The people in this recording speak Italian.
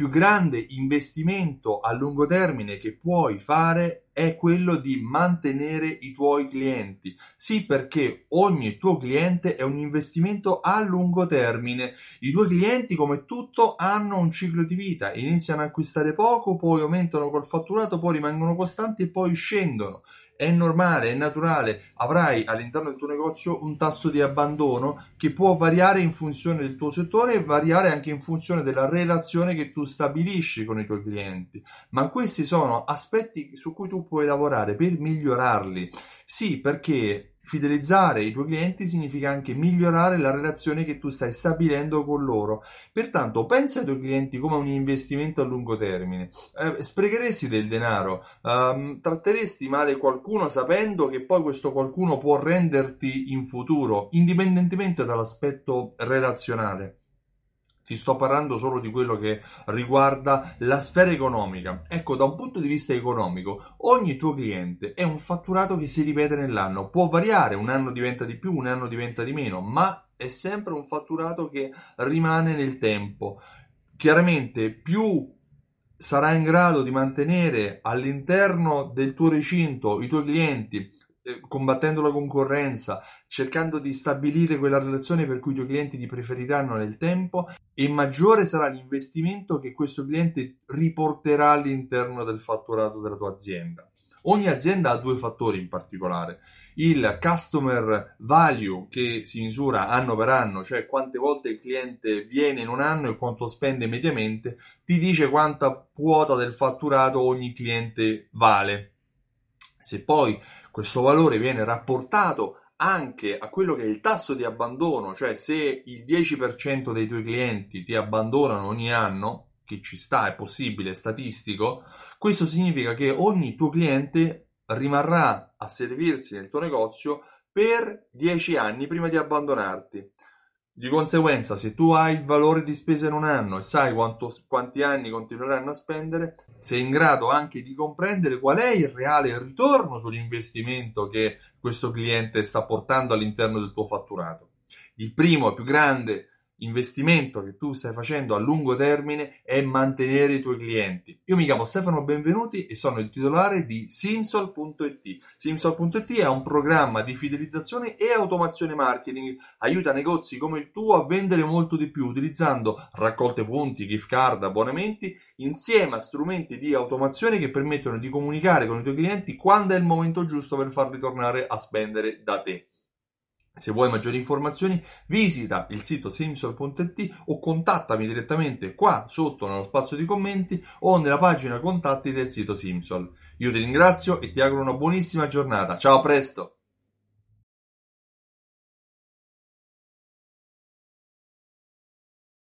più grande investimento a lungo termine che puoi fare è quello di mantenere i tuoi clienti. Sì, perché ogni tuo cliente è un investimento a lungo termine. I tuoi clienti, come tutto, hanno un ciclo di vita. Iniziano a acquistare poco, poi aumentano col fatturato, poi rimangono costanti e poi scendono è normale, è naturale, avrai all'interno del tuo negozio un tasso di abbandono che può variare in funzione del tuo settore e variare anche in funzione della relazione che tu stabilisci con i tuoi clienti. Ma questi sono aspetti su cui tu puoi lavorare per migliorarli. Sì, perché Fidelizzare i tuoi clienti significa anche migliorare la relazione che tu stai stabilendo con loro. Pertanto, pensa ai tuoi clienti come un investimento a lungo termine. Eh, sprecheresti del denaro, um, tratteresti male qualcuno sapendo che poi questo qualcuno può renderti in futuro, indipendentemente dall'aspetto relazionale. Ti sto parlando solo di quello che riguarda la sfera economica. Ecco, da un punto di vista economico, ogni tuo cliente è un fatturato che si ripete nell'anno. Può variare, un anno diventa di più, un anno diventa di meno, ma è sempre un fatturato che rimane nel tempo. Chiaramente, più sarai in grado di mantenere all'interno del tuo recinto i tuoi clienti combattendo la concorrenza, cercando di stabilire quella relazione per cui i tuoi clienti ti preferiranno nel tempo e maggiore sarà l'investimento che questo cliente riporterà all'interno del fatturato della tua azienda. Ogni azienda ha due fattori in particolare. Il customer value che si misura anno per anno, cioè quante volte il cliente viene in un anno e quanto spende mediamente, ti dice quanta quota del fatturato ogni cliente vale. Se poi questo valore viene rapportato anche a quello che è il tasso di abbandono, cioè se il 10% dei tuoi clienti ti abbandonano ogni anno, che ci sta, è possibile, è statistico, questo significa che ogni tuo cliente rimarrà a servirsi nel tuo negozio per 10 anni prima di abbandonarti. Di conseguenza, se tu hai il valore di spesa in un anno e sai quanto, quanti anni continueranno a spendere, sei in grado anche di comprendere qual è il reale ritorno sull'investimento che questo cliente sta portando all'interno del tuo fatturato. Il primo e più grande investimento che tu stai facendo a lungo termine è mantenere i tuoi clienti. Io mi chiamo Stefano Benvenuti e sono il titolare di Simsol.it. Simsol.it è un programma di fidelizzazione e automazione marketing. Aiuta negozi come il tuo a vendere molto di più utilizzando raccolte punti, gift card, abbonamenti insieme a strumenti di automazione che permettono di comunicare con i tuoi clienti quando è il momento giusto per farli tornare a spendere da te. Se vuoi maggiori informazioni, visita il sito simsol.it o contattami direttamente qua sotto nello spazio di commenti o nella pagina contatti del sito Simsol. Io ti ringrazio e ti auguro una buonissima giornata. Ciao, a presto!